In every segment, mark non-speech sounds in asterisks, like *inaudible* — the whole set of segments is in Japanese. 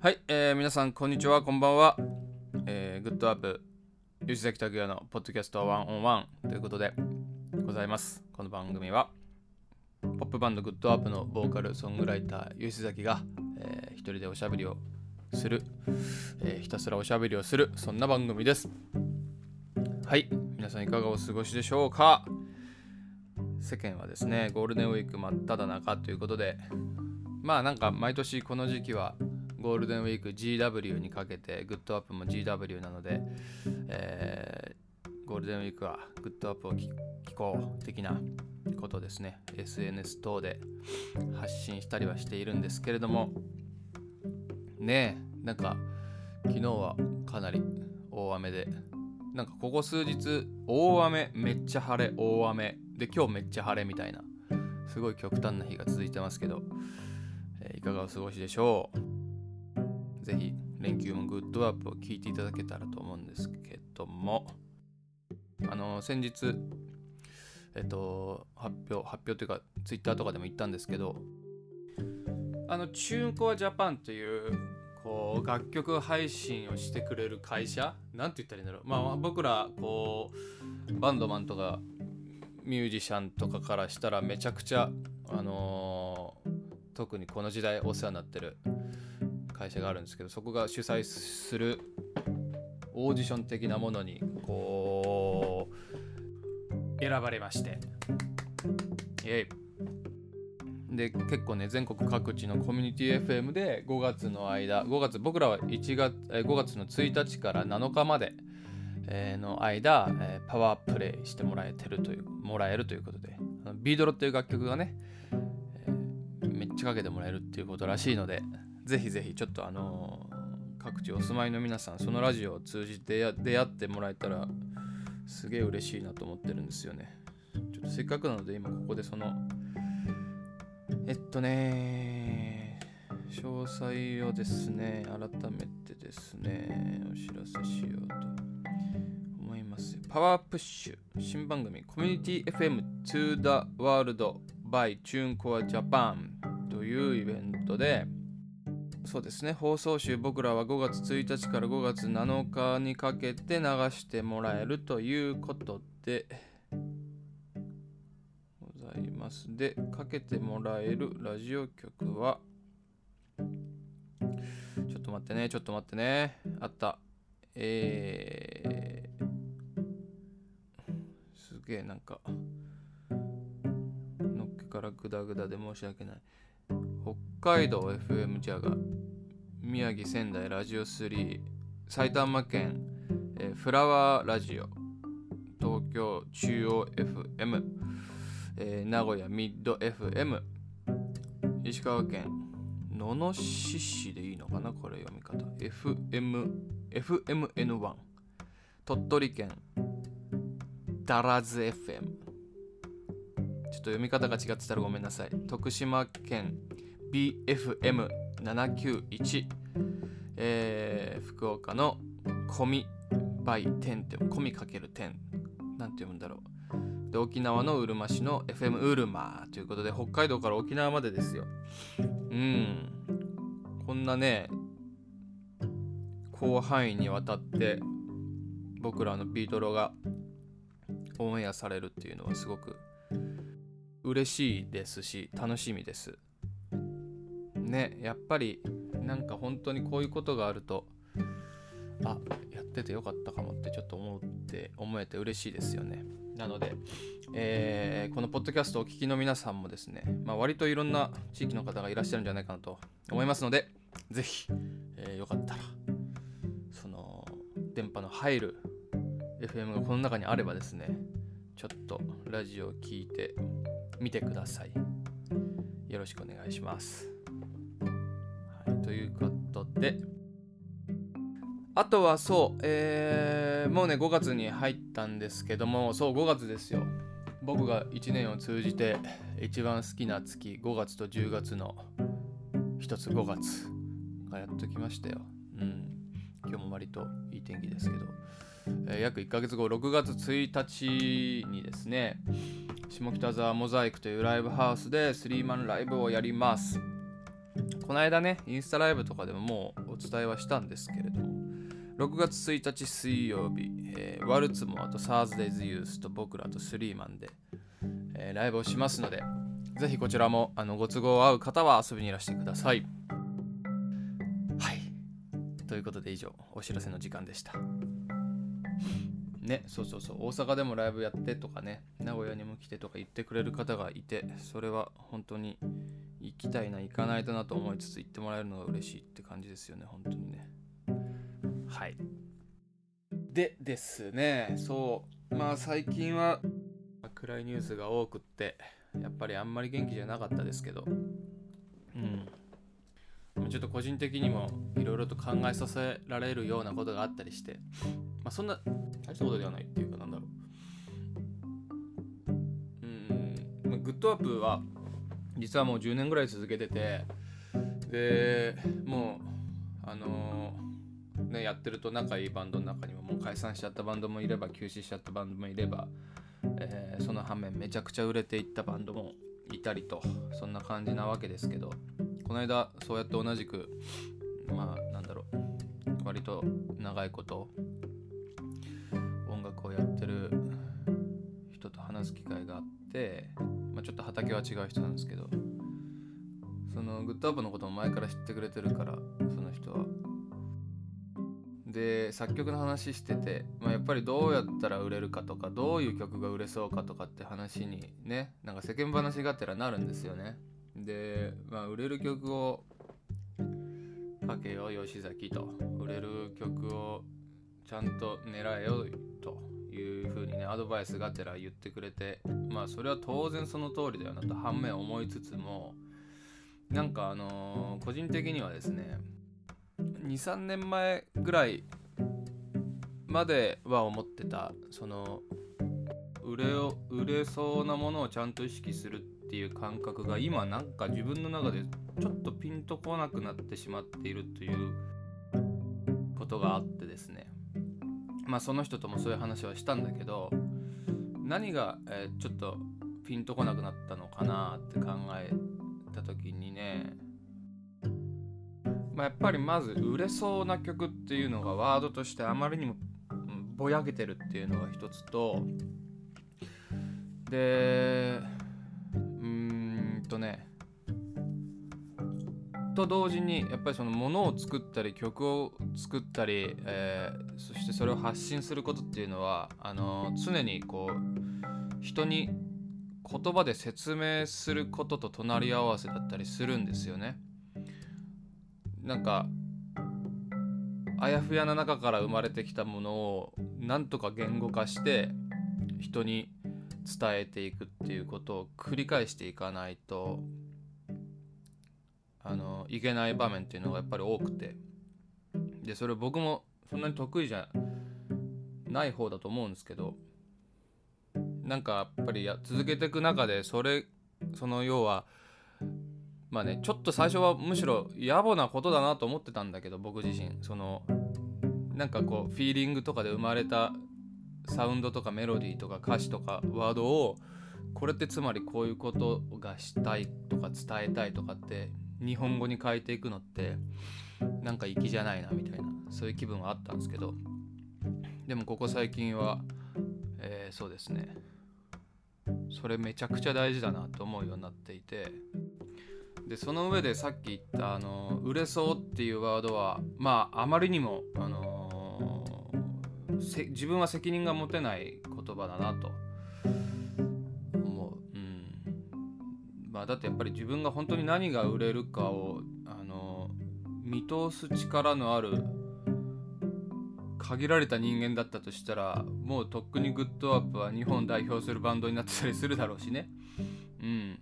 はい、えー皆さんこんにちはこんばんは、えーグッドアップ吉崎拓也のポッドキャストワンオンワンということでございます。この番組はポップバンドグッドアップのボーカルソングライター吉崎が、えー一人でおしゃべりをする、えーひたすらおしゃべりをするそんな番組です。はい皆さんいかがお過ごしでしょうか？世間はですねゴールデンウィーク真っ只中ということでまあなんか毎年この時期はゴールデンウィーク GW にかけてグッドアップも GW なので、えーゴールデンウィークはグッドアップを聞聞こう的なことですね。SNS 等で発信したりはしているんですけれども。ねえなんか昨日はかなり大雨でなんかここ数日大雨めっちゃ晴れ大雨で今日めっちゃ晴れみたいなすごい極端な日が続いてますけど、えーいかがお過ごしでしょう？ぜひ連休もグッドアップを聞いていただけたらと思うんですけども。あの先日えっと発表発表というかツイッターとかでも言ったんですけどあのチューンコアジャパンというこう楽曲配信をしてくれる会社なんて言ったらいいんだろう。まあ僕らこうバンドマンとかミュージシャンとかからしたらめちゃくちゃあのー特にこの時代お世話になってる会社があるんですけどそこが主催するオーディション的なものにこう選ばれまして。イエイ。で結構ね全国各地のコミュニティ FM で5月の間5月僕らは1月5月の1日から7日まで、の間、パワープレイしてもらえてるというもらえるということでビードロっていう楽曲がね、めっちゃかけてもらえるっていうことらしいのでぜひぜひちょっとあのー各地お住まいの皆さんそのラジオを通じて出会ってもらえたらすげえ嬉しいなと思ってるんですよね。ちょっとせっかくなので今ここでそのえっとね詳細をですね改めてですねお知らせしようと思います。パワープッシュ新番組コミュニティ FM to the World by TuneCore Japan というイベントでそうですね。放送集僕らは5月1日から5月7日にかけて流してもらえるということでございます。でかけてもらえるラジオ局はちょっと待ってねちょっと待ってね。あった。えー、すげえなんかのっけからグダグダで申し訳ない。海道 FM ジャガ宮城仙台ラジオ3埼玉県、えーフラワーラジオ東京中央 FM、えー名古屋ミッド FM 石川県野々市市でいいのかなこれ読み方。FM FMN1 鳥取県ダラズ FM ちょっと読み方が違ってたらごめんなさい。徳島県 BFM791、えー福岡のコミバイ10ってコミかける10なんて読むんだろう。で沖縄のうるま市の FM うるまということで北海道から沖縄までですよ。うん。こんなね広範囲にわたって僕らのビートロがオンエアされるっていうのはすごく嬉しいですし楽しみです。ねやっぱりなんか本当にこういうことがあるとあやっててよかったかもってちょっと思って思えて嬉しいですよね。なので、えーこのポッドキャストをお聞きの皆さんもですね、まあ、割といろんな地域の方がいらっしゃるんじゃないかなと思いますのでぜひ、えーよかったらその電波の入る FM がこの中にあればですねちょっとラジオを聞いてみてください。よろしくお願いします、ということで、あとはそう、えーもうね、5月に入ったんですけども、そう、5月ですよ。僕が1年を通じて一番好きな月、5月と10月の一つ5月がやっときましたよ。うん。今日も割といい天気ですけど、えー約1ヶ月後、6月1日にですね、下北沢モザイクというライブハウスでスリーマンライブをやります。この間ね、インスタライブとかでももうお伝えはしたんですけれども6月1日水曜日、えー、ワルツモアとサーズデイズユースと僕らとスリーマンで、えー、ライブをしますのでぜひこちらもあのご都合合う方は遊びにいらしてください。はい。ということで以上お知らせの時間でした。ね、そうそうそう、大阪でもライブやってとかね、名古屋にも来てとか言ってくれる方がいて、それは本当に行きたいな、行かないとなと思いつつ行ってもらえるのが嬉しいって感じですよね、本当にね。はい。でですね、そう、まあ最近は暗いニュースが多くって、やっぱりあんまり元気じゃなかったですけど、うん。ちょっと個人的にもいろいろと考えさせられるようなことがあったりして、まあ、そんな大したことではないっていうかなんだろううん、まあ、グッドアップは実はもう10年ぐらい続けててでもうあのー、ねやってると仲いいバンドの中にももう解散しちゃったバンドもいれば休止しちゃったバンドもいれば、えー、その反面めちゃくちゃ売れていったバンドもいたりとそんな感じなわけですけどこの間そうやって同じくまあなんだろう割と長いこと音楽をやってる人と話す機会があって、ちょっと畑は違う人なんですけどそのグッドアップのことも前から知ってくれてるからその人は。で作曲の話してて、まあ、やっぱりどうやったら売れるかとかどういう曲が売れそうかとかって話にねなんか世間話がてらなるんですよね。で、まあ、売れる曲をかけよ吉崎と。売れる曲をちゃんと狙えよと。いうふうにねアドバイスがてら言ってくれてまあそれは当然その通りだよなと反面思いつつもなんかあのー、個人的にはですね23年前ぐらいまでは思ってたその売れを売れそうなものをちゃんと意識するっていう感覚が今なんか自分の中でちょっとピンとこなくなってしまっているということがあってですね。まあその人ともそういう話はしたんだけど何が、えー、ちょっとピンとこなくなったのかなって考えた時にねまあ、やっぱりまず売れそうな曲っていうのがワードとしてあまりにもぼやけてるっていうのが一つとでうんとねと同時にやっぱりそのものを作ったり曲を作ったり、えー、そしてそれを発信することっていうのはあの常にこう人に言葉で説明することと隣り合わせだったりするんですよね。なんかあやふやな中から生まれてきたものをなんとか言語化して人に伝えていくっていうことを繰り返していかないといけない場面っていうのがやっぱり多くて。でそれ僕もそんなに得意じゃない方だと思うんですけどなんかやっぱりや続けていく中でそれその要はまあねちょっと最初はむしろ野暮なことだなと思ってたんだけど僕自身。そのなんかこうフィーリングとかで生まれたサウンドとかメロディーとか歌詞とかワードをこれってつまりこういうことがしたいとか伝えたいとかって日本語に変えていくのってなんか粋じゃないなみたいなそういう気分はあったんですけどでもここ最近は、えー、そうですね。それめちゃくちゃ大事だなと思うようになっていてでその上でさっき言ったあの売れそうっていうワードはまああまりにもあの自分は責任が持てない言葉だなとまあ、だってやっぱり自分が本当に何が売れるかをあの見通す力のある限られた人間だったとしたらもうとっくにグッドアップは日本代表するバンドになってたりするだろうしね。うん。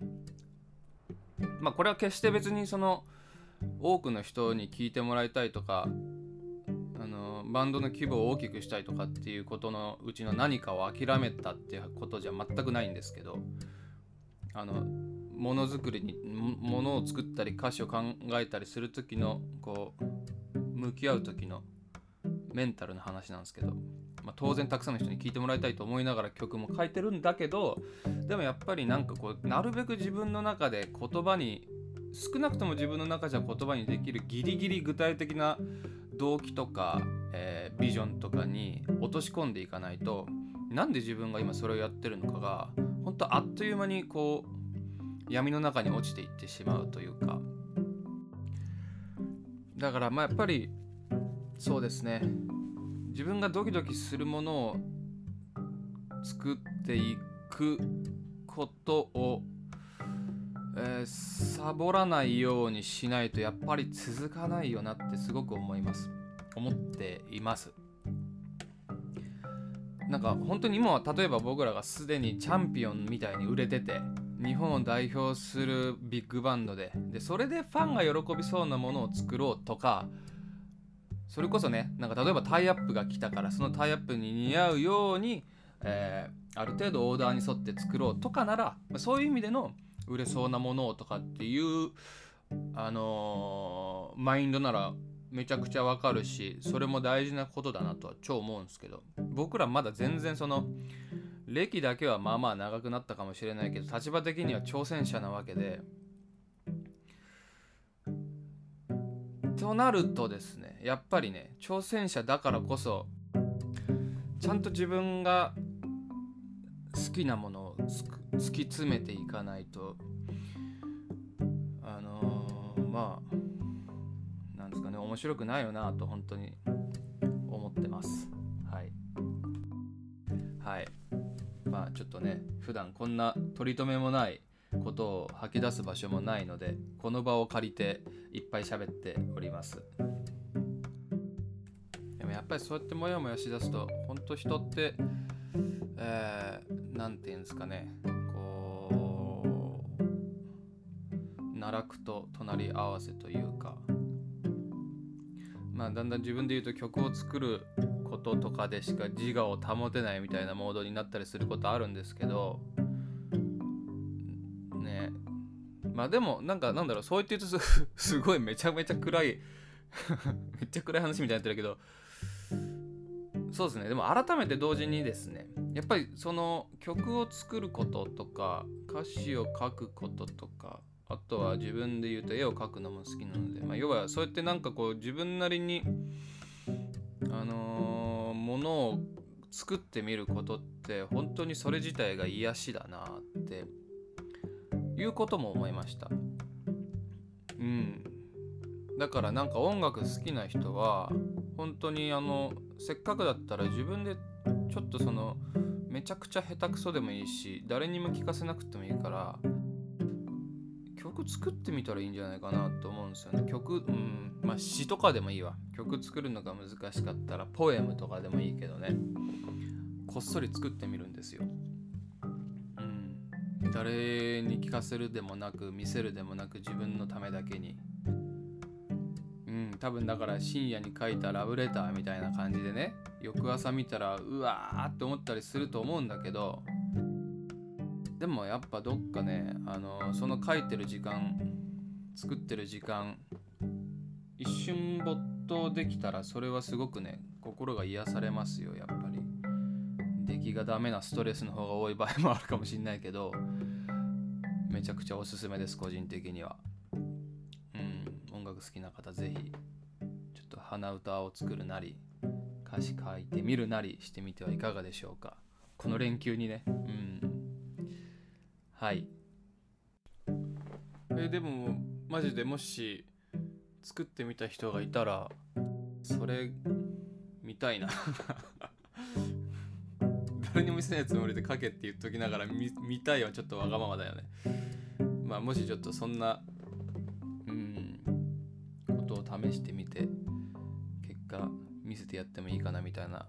まあこれは決して別にその多くの人に聞いてもらいたいとかあのバンドの規模を大きくしたいとかっていうことのうちの何かを諦めたっていうことじゃ全くないんですけどあのものづくりにものを作ったり歌詞を考えたりする時のこう向き合う時のメンタルの話なんですけど、まあ、当然たくさんの人に聴いてもらいたいと思いながら曲も書いてるんだけどでもやっぱりなんかこうなるべく自分の中で言葉に少なくとも自分の中じゃ言葉にできるギリギリ具体的な動機とか、えー、ビジョンとかに落とし込んでいかないとなんで自分が今それをやってるのかが本当あっという間にこう闇の中に落ちていってしまうというか。だからまあやっぱりそうですね。自分がドキドキするものを作っていくことを、えー、サボらないようにしないとやっぱり続かないよなってすごく思います。思っています。なんか本当に今は例えば僕らがすでにチャンピオンみたいに売れてて日本を代表するビッグバンドででそれでファンが喜びそうなものを作ろうとかそれこそねなんか例えばタイアップが来たからそのタイアップに似合うように、えー、ある程度オーダーに沿って作ろうとかならそういう意味での売れそうなものをとかっていうあのー、マインドならめちゃくちゃわかるしそれも大事なことだなとは超思うんですけど僕らまだ全然その歴だけはまあまあ長くなったかもしれないけど立場的には挑戦者なわけで。となるとですねやっぱりね挑戦者だからこそちゃんと自分が好きなものを突き詰めていかないとあのー、まあなんですかね面白くないよなと本当に思ってます。はい。はいまあちょっとね普段こんな取り留めもないことを吐き出す場所もないのでこの場を借りていっぱい喋っております。でもやっぱりそうやってモヤモヤしだすと本当人ってえー、て言うんですかねこう奈落と隣り合わせというかまあだんだん自分で言うと曲を作ることとかでしか自我を保てないみたいなモードになったりすることあるんですけどね。まあでもなんかなんだろうそう言って言うと *laughs* すごいめちゃめちゃ暗い *laughs* めっちゃ暗い話みたいになってるけどそうですね。でも改めて同時にですねやっぱりその曲を作ることとか歌詞を書くこととかあとは自分で言うと絵を描くのも好きなので、まあ、要はそうやってなんかこう自分なりにあのー、ものを作ってみることって本当にそれ自体が癒しだなっていうことも思いました。うん。だからなんか音楽好きな人は本当にあのせっかくだったら自分でちょっとそのめちゃくちゃ下手くそでもいいし誰にも聞かせなくてもいいから曲作ってみたらいいんじゃないかなと思うんですよね。曲うんまあ詩とかでもいいわ。曲作るのが難しかったらポエムとかでもいいけどね。こっそり作ってみるんですよ。うん。誰に聞かせるでもなく見せるでもなく自分のためだけに。うん多分だから深夜に書いたラブレターみたいな感じでね。翌朝見たらうわーって思ったりすると思うんだけどでもやっぱどっかねあのその書いてる時間作ってる時間一瞬没頭できたらそれはすごくね心が癒されますよやっぱり。出来がダメなストレスの方が多い場合もあるかもしんないけどめちゃくちゃおすすめです個人的には。うん音楽好きな方ぜひちょっと鼻歌を作るなり歌詞書いてみるなりしてみてはいかがでしょうか。この連休にね。うん。はい。えでもマジでもし作ってみた人がいたらそれ見たいな。*laughs* 誰にも見せないつもりで書けって言っときながら見見たいはちょっとわがままだよね。まあもしちょっとそんなうんことを試してみて結果見せてやってもいいかなみたいな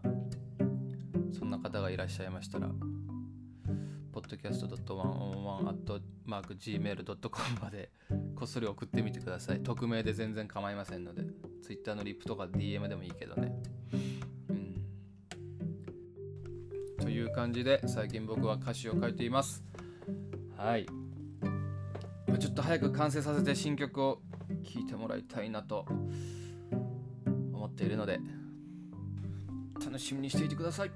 そんな方がいらっしゃいましたら podcast.111.gmail.com までこっそり送ってみてください。匿名で全然構いませんので、Twitter のリップとか DM でもいいけどね。うん。という感じで、最近僕は歌詞を書いています。はい。ちょっと早く完成させて新曲を聴いてもらいたいなと思っているので、楽しみにしていてください。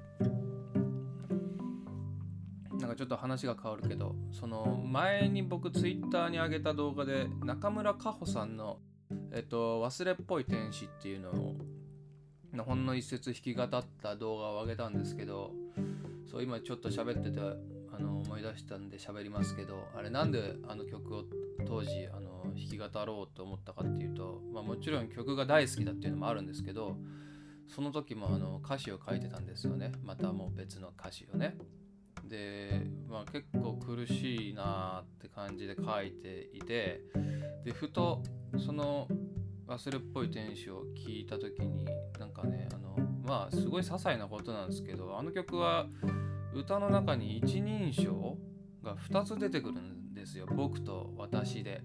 かちょっと話が変わるけどその前に僕ツイッターに上げた動画で中村佳穂さんのえっと忘れっぽい天使っていうのをほんの一節弾き語った動画を上げたんですけどそう今ちょっと喋っててあの思い出したんで喋りますけどあれなんであの曲を当時あの弾き語ろうと思ったかっていうと、まあ、もちろん曲が大好きだっていうのもあるんですけどその時もあの歌詞を書いてたんですよね。またもう別の歌詞をね。で、まあ、結構苦しいなって感じで書いていてでふとその忘れっぽい天使を聞いた時になんかねあのまあすごい些細なことなんですけどあの曲は歌の中に一人称が2つ出てくるんですよ僕と私で。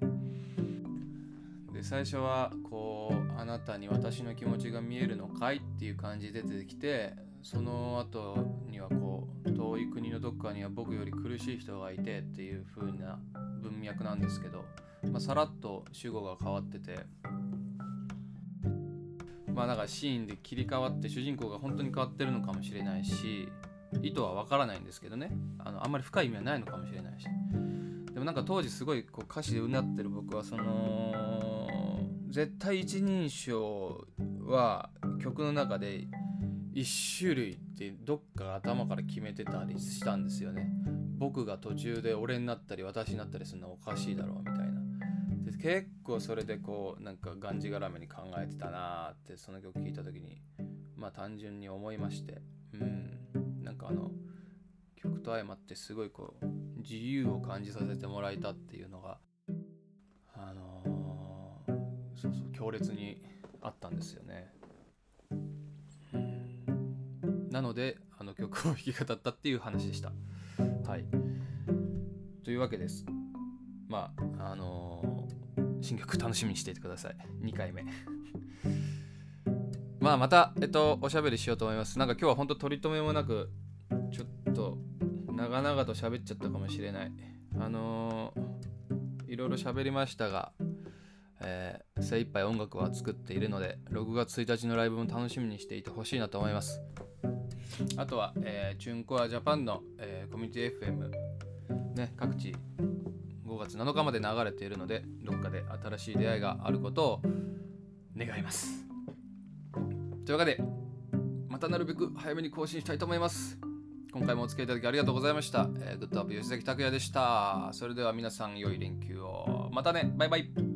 で最初はこう「あなたに私の気持ちが見えるのかい?」っていう感じで出てきてその後にはこう遠い国のどっかには僕より苦しい人がいてっていう風な文脈なんですけど、まあ、さらっと主語が変わっててまあだからシーンで切り替わって主人公が本当に変わってるのかもしれないし意図はわからないんですけどね。あのあんまり深い意味はないのかもしれないし。でもなんか当時すごいこう歌詞でうなってる僕はその絶対一人称は曲の中で1種類ってどっか頭から決めてたりしたんですよね。僕が途中で俺になったり私になったりするのはおかしいだろうみたいな。で結構それでこうなんかがんじがらめに考えてたなーってその曲聴いた時にまあ単純に思いまして。うん。なんかあの曲と相まってすごいこう自由を感じさせてもらえたっていうのがあのー、そうそう強烈にあったんですよね。なのであの曲を弾き語ったっていう話でした。はい。というわけです。まああのー、新曲楽しみにしていてください。2回目。*laughs* まあまた、えっと、おしゃべりしようと思います。なんか今日は本当取り留めもなく、ちょっと長々と喋っちゃったかもしれない。あのー、いろいろ喋りましたが、えー、精一杯音楽は作っているので、6月1日のライブも楽しみにしていてほしいなと思います。あとは、えー、チュンコアジャパンの、えー、コミュニティ FM、ね、各地5月7日まで流れているので、どっかで新しい出会いがあることを願います。というわけで、またなるべく早めに更新したいと思います。今回もお付き合いいただきありがとうございました。えー、グッドアップ吉崎拓也でした。それでは皆さん良い連休を。またね、バイバイ。